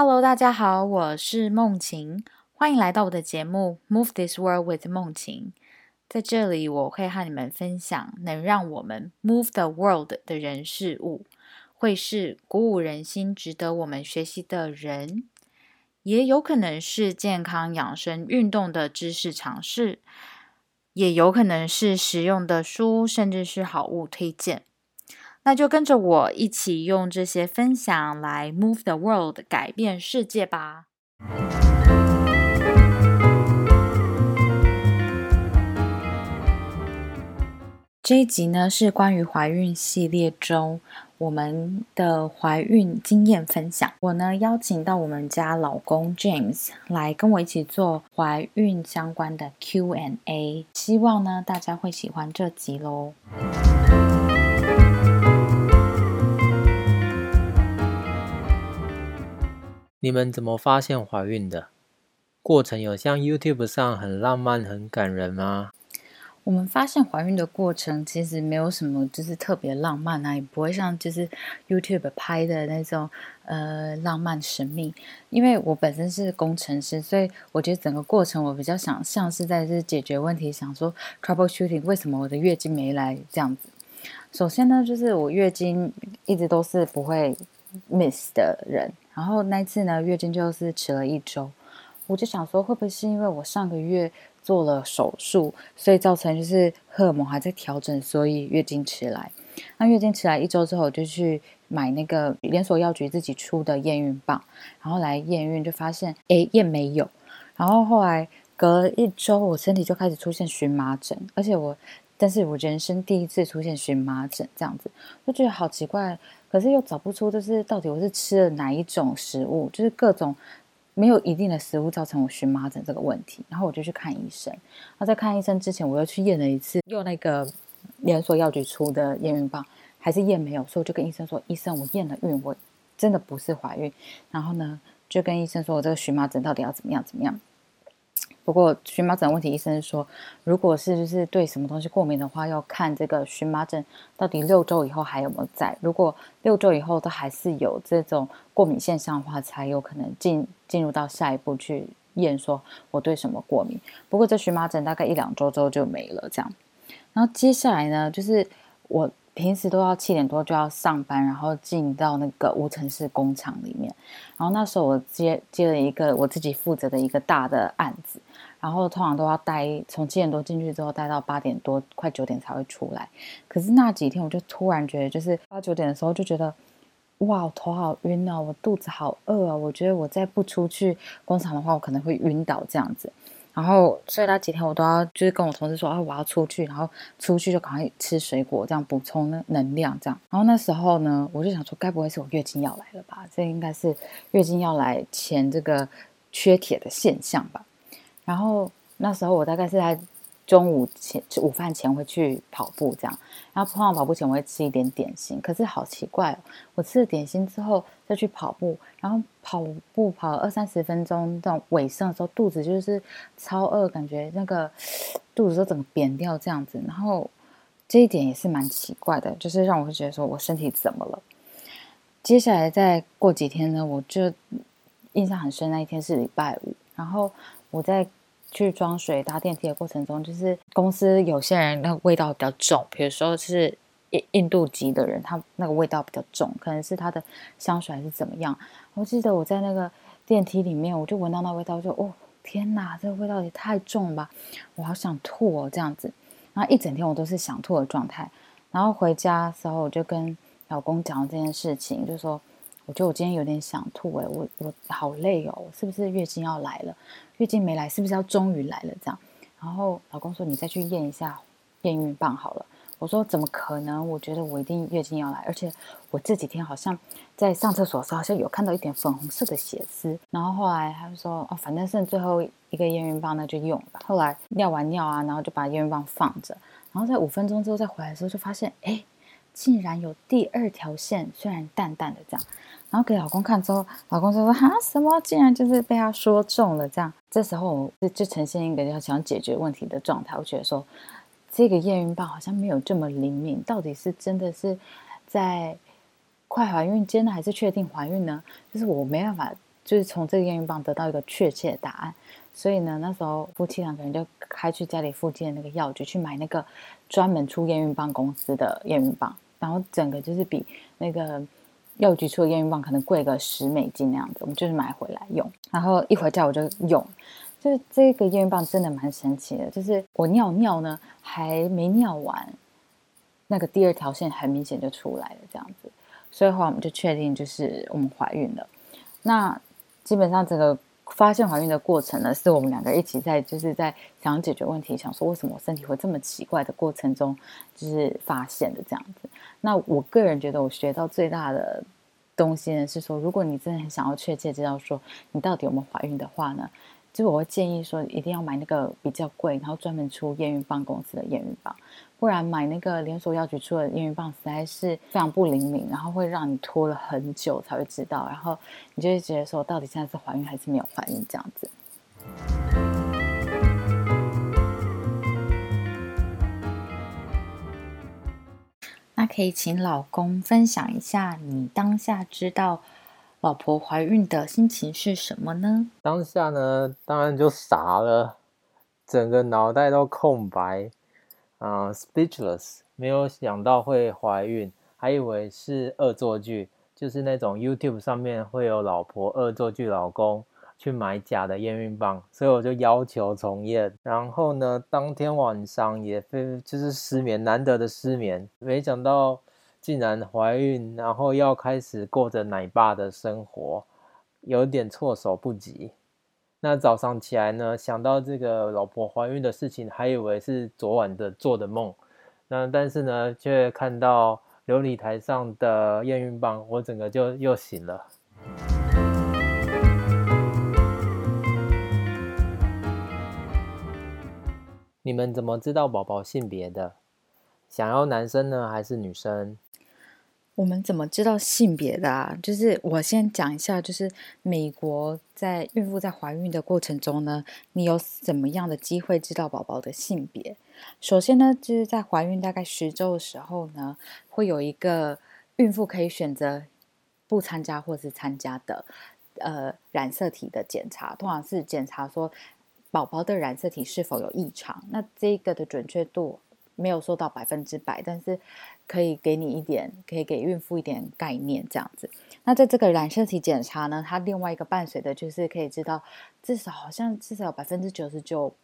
Hello，大家好，我是梦晴，欢迎来到我的节目《Move This World with 梦晴》。在这里，我会和你们分享能让我们 move the world 的人事物，会是鼓舞人心、值得我们学习的人，也有可能是健康养生、运动的知识尝试，也有可能是实用的书，甚至是好物推荐。那就跟着我一起用这些分享来 move the world，改变世界吧。这一集呢是关于怀孕系列中我们的怀孕经验分享。我呢邀请到我们家老公 James 来跟我一起做怀孕相关的 Q&A，希望呢大家会喜欢这集喽。你们怎么发现怀孕的？过程有像 YouTube 上很浪漫、很感人吗？我们发现怀孕的过程其实没有什么，就是特别浪漫啊，也不会像就是 YouTube 拍的那种呃浪漫神秘。因为我本身是工程师，所以我觉得整个过程我比较想像是在是解决问题，想说 trouble shooting 为什么我的月经没来这样子。首先呢，就是我月经一直都是不会 miss 的人。然后那次呢，月经就是迟了一周，我就想说，会不会是因为我上个月做了手术，所以造成就是荷尔蒙还在调整，所以月经迟来。那月经迟来一周之后，我就去买那个连锁药局自己出的验孕棒，然后来验孕，就发现哎验没有。然后后来隔了一周，我身体就开始出现荨麻疹，而且我，但是我人生第一次出现荨麻疹，这样子，就觉得好奇怪。可是又找不出，就是到底我是吃了哪一种食物，就是各种没有一定的食物造成我荨麻疹这个问题。然后我就去看医生。那在看医生之前，我又去验了一次，用那个连锁药局出的验孕棒，还是验没有。所以我就跟医生说：“医生，我验了孕，我真的不是怀孕。”然后呢，就跟医生说：“我这个荨麻疹到底要怎么样？怎么样？”不过荨麻疹问题，医生说，如果是就是对什么东西过敏的话，要看这个荨麻疹到底六周以后还有没有在。如果六周以后都还是有这种过敏现象的话，才有可能进进入到下一步去验，说我对什么过敏。不过这荨麻疹大概一两周之后就没了，这样。然后接下来呢，就是我。平时都要七点多就要上班，然后进到那个无尘室工厂里面。然后那时候我接接了一个我自己负责的一个大的案子，然后通常都要待从七点多进去之后待到八点多快九点才会出来。可是那几天我就突然觉得，就是八九点的时候就觉得，哇，我头好晕啊，我肚子好饿啊，我觉得我再不出去工厂的话，我可能会晕倒这样子。然后，所以那几天我都要就是跟我同事说啊，我要出去，然后出去就赶快吃水果，这样补充能量，这样。然后那时候呢，我就想说，该不会是我月经要来了吧？这应该是月经要来前这个缺铁的现象吧。然后那时候我大概是在。中午前午饭前会去跑步，这样，然后通常跑步前我会吃一点点心。可是好奇怪哦，我吃了点心之后再去跑步，然后跑步跑了二三十分钟，这种尾声的时候肚子就是超饿，感觉那个肚子都整个扁掉这样子。然后这一点也是蛮奇怪的，就是让我会觉得说我身体怎么了？接下来再过几天呢，我就印象很深，那一天是礼拜五，然后我在。去装水搭电梯的过程中，就是公司有些人那个味道比较重，比如说是印印度籍的人，他那个味道比较重，可能是他的香水还是怎么样。我记得我在那个电梯里面，我就闻到那味道，就哦天哪，这个味道也太重了吧，我好想吐哦这样子。然后一整天我都是想吐的状态。然后回家的时候，我就跟老公讲这件事情，就说。我觉得我今天有点想吐哎，我我好累哦，是不是月经要来了？月经没来，是不是要终于来了？这样，然后老公说你再去验一下验孕棒好了。我说怎么可能？我觉得我一定月经要来，而且我这几天好像在上厕所的时候好像有看到一点粉红色的血丝。然后后来他就说哦，反正剩最后一个验孕棒那就用吧。后来尿完尿啊，然后就把验孕棒放着，然后在五分钟之后再回来的时候就发现哎，竟然有第二条线，虽然淡淡的这样。然后给老公看之后，老公就说：“哈，什么？竟然就是被他说中了这样。”这时候就就呈现一个要想解决问题的状态。我觉得说，这个验孕棒好像没有这么灵敏，到底是真的是在快怀孕间呢，还是确定怀孕呢？就是我没办法就是从这个验孕棒得到一个确切的答案。所以呢，那时候夫妻两个人就开去家里附近的那个药局去买那个专门出验孕棒公司的验孕棒，然后整个就是比那个药局出的验孕棒可能贵个十美金那样子。我们就是买回来用，然后一回家我就用，就是这个验孕棒真的蛮神奇的，就是我尿尿呢还没尿完，那个第二条线很明显就出来了这样子，所以后来我们就确定就是我们怀孕了。那基本上整个。发现怀孕的过程呢，是我们两个一起在，就是在想解决问题，想说为什么我身体会这么奇怪的过程中，就是发现的这样子。那我个人觉得，我学到最大的东西呢，是说，如果你真的很想要确切知道说你到底有没有怀孕的话呢，就我会建议说，一定要买那个比较贵，然后专门出验孕棒公司的验孕棒。不然买那个连锁药局出的验孕棒实在是非常不灵敏，然后会让你拖了很久才会知道，然后你就会觉得说到底现在是怀孕还是没有怀孕这样子。那可以请老公分享一下你当下知道老婆怀孕的心情是什么呢？当下呢，当然就傻了，整个脑袋都空白。啊，speechless，没有想到会怀孕，还以为是恶作剧，就是那种 YouTube 上面会有老婆恶作剧老公去买假的验孕棒，所以我就要求重验。然后呢，当天晚上也非就是失眠，难得的失眠，没想到竟然怀孕，然后要开始过着奶爸的生活，有点措手不及。那早上起来呢，想到这个老婆怀孕的事情，还以为是昨晚的做的梦。那但是呢，却看到琉璃台上的验孕棒，我整个就又醒了。你们怎么知道宝宝性别的？想要男生呢，还是女生？我们怎么知道性别的啊？就是我先讲一下，就是美国在孕妇在怀孕的过程中呢，你有怎么样的机会知道宝宝的性别？首先呢，就是在怀孕大概十周的时候呢，会有一个孕妇可以选择不参加或是参加的呃染色体的检查，通常是检查说宝宝的染色体是否有异常。那这个的准确度。没有说到百分之百，但是可以给你一点，可以给孕妇一点概念这样子。那在这个染色体检查呢，它另外一个伴随的就是可以知道，至少好像至少有百分之九十九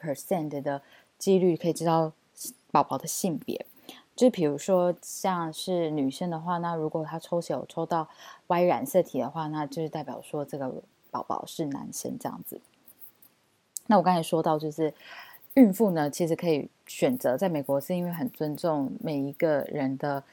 percent 的几率可以知道宝宝的性别。就比如说像是女生的话，那如果她抽血有抽到 Y 染色体的话，那就是代表说这个宝宝是男生这样子。那我刚才说到就是。孕妇呢，其实可以选择在美国，是因为很尊重每一个人的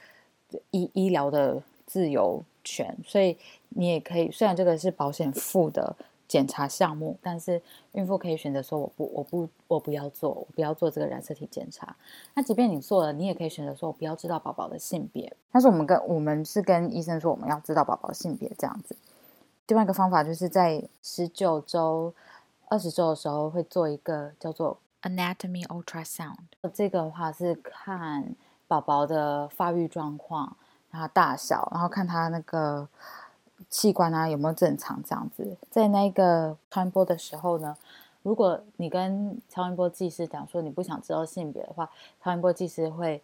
医医疗的自由权，所以你也可以。虽然这个是保险付的检查项目，但是孕妇可以选择说我不我不我不要做，我不要做这个染色体检查。那即便你做了，你也可以选择说我不要知道宝宝的性别。但是我们跟我们是跟医生说我们要知道宝宝性别这样子。另外一个方法就是在十九周、二十周的时候会做一个叫做。Anatomy ultrasound，这个的话是看宝宝的发育状况，然后大小，然后看他那个器官啊有没有正常这样子。在那个超音波的时候呢，如果你跟超音波技师讲说你不想知道性别的话，超音波技师会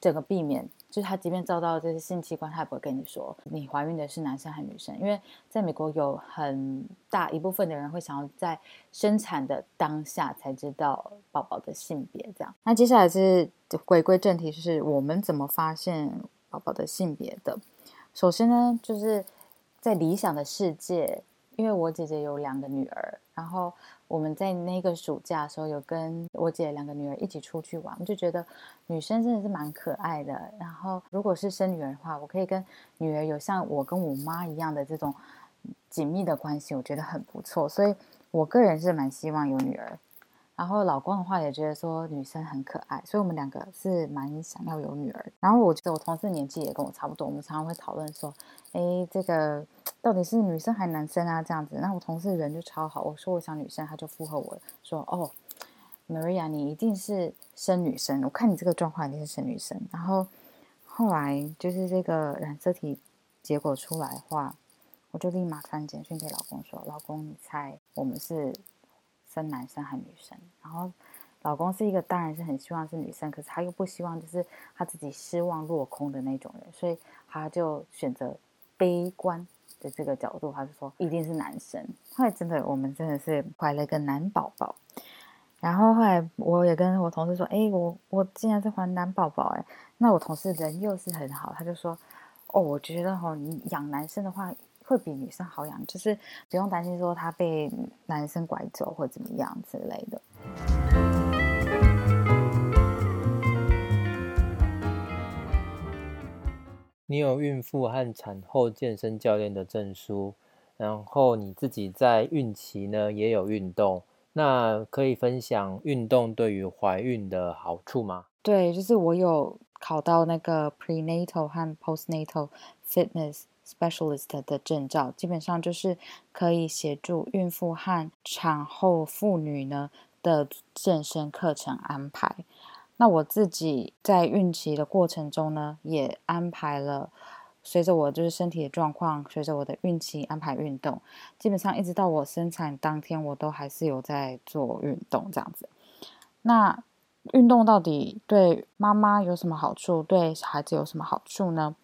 整个避免。就是他，即便遭到这些性器官，他也不会跟你说你怀孕的是男生还是女生，因为在美国有很大一部分的人会想要在生产的当下才知道宝宝的性别。这样，那接下来是回归正题，就是我们怎么发现宝宝的性别的？首先呢，就是在理想的世界，因为我姐姐有两个女儿，然后。我们在那个暑假的时候，有跟我姐两个女儿一起出去玩，我就觉得女生真的是蛮可爱的。然后，如果是生女儿的话，我可以跟女儿有像我跟我妈一样的这种紧密的关系，我觉得很不错。所以，我个人是蛮希望有女儿。然后老公的话也觉得说女生很可爱，所以我们两个是蛮想要有女儿。然后我觉得我同事年纪也跟我差不多，我们常常会讨论说，哎，这个到底是女生还男生啊？这样子。那我同事人就超好，我说我想女生，他就附和我说，哦，Maria，你一定是生女生，我看你这个状况一定是生女生。然后后来就是这个染色体结果出来的话，我就立马传简讯给老公说：“老公，你猜我们是生男生还是女生？”然后老公是一个当然是很希望是女生，可是他又不希望就是他自己失望落空的那种人，所以他就选择悲观的这个角度，他就说一定是男生。后来真的我们真的是怀了一个男宝宝。然后后来我也跟我同事说：“哎，我我竟然是怀男宝宝哎！”那我同事人又是很好，他就说：“哦，我觉得哈，你养男生的话。”会比女生好养，就是不用担心说他被男生拐走或怎么样之类的。你有孕妇和产后健身教练的证书，然后你自己在孕期呢也有运动，那可以分享运动对于怀孕的好处吗？对，就是我有考到那个 prenatal 和 postnatal fitness。Specialist 的证照基本上就是可以协助孕妇和产后妇女呢的健身课程安排。那我自己在孕期的过程中呢，也安排了，随着我就是身体的状况，随着我的孕期安排运动。基本上一直到我生产当天，我都还是有在做运动这样子。那运动到底对妈妈有什么好处？对小孩子有什么好处呢？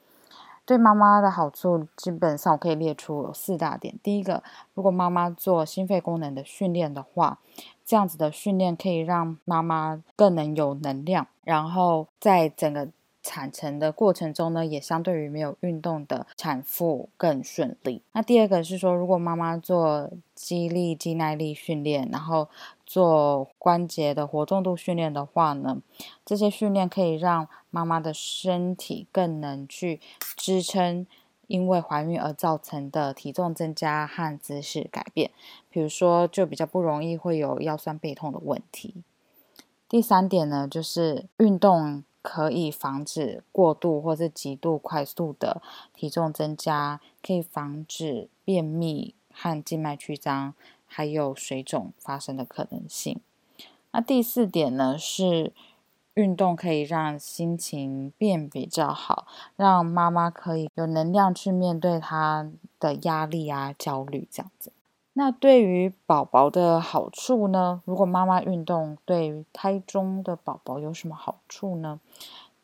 对妈妈的好处，基本上我可以列出有四大点。第一个，如果妈妈做心肺功能的训练的话，这样子的训练可以让妈妈更能有能量，然后在整个产程的过程中呢，也相对于没有运动的产妇更顺利。那第二个是说，如果妈妈做肌力、肌耐力训练，然后做关节的活动度训练的话呢，这些训练可以让妈妈的身体更能去支撑因为怀孕而造成的体重增加和姿势改变，比如说就比较不容易会有腰酸背痛的问题。第三点呢，就是运动可以防止过度或是极度快速的体重增加，可以防止便秘和静脉曲张。还有水肿发生的可能性。那第四点呢，是运动可以让心情变比较好，让妈妈可以有能量去面对她的压力啊、焦虑这样子。那对于宝宝的好处呢？如果妈妈运动，对于胎中的宝宝有什么好处呢？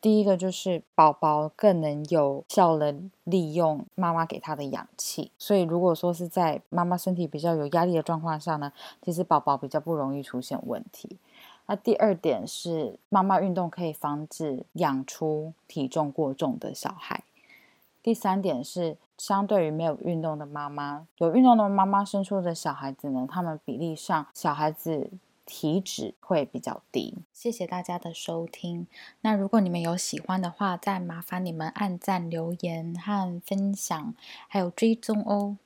第一个就是宝宝更能有效的利用妈妈给他的氧气，所以如果说是在妈妈身体比较有压力的状况下呢，其实宝宝比较不容易出现问题。那第二点是妈妈运动可以防止养出体重过重的小孩。第三点是相对于没有运动的妈妈，有运动的妈妈生出的小孩子呢，他们比例上小孩子。体脂会比较低。谢谢大家的收听。那如果你们有喜欢的话，再麻烦你们按赞、留言和分享，还有追踪哦。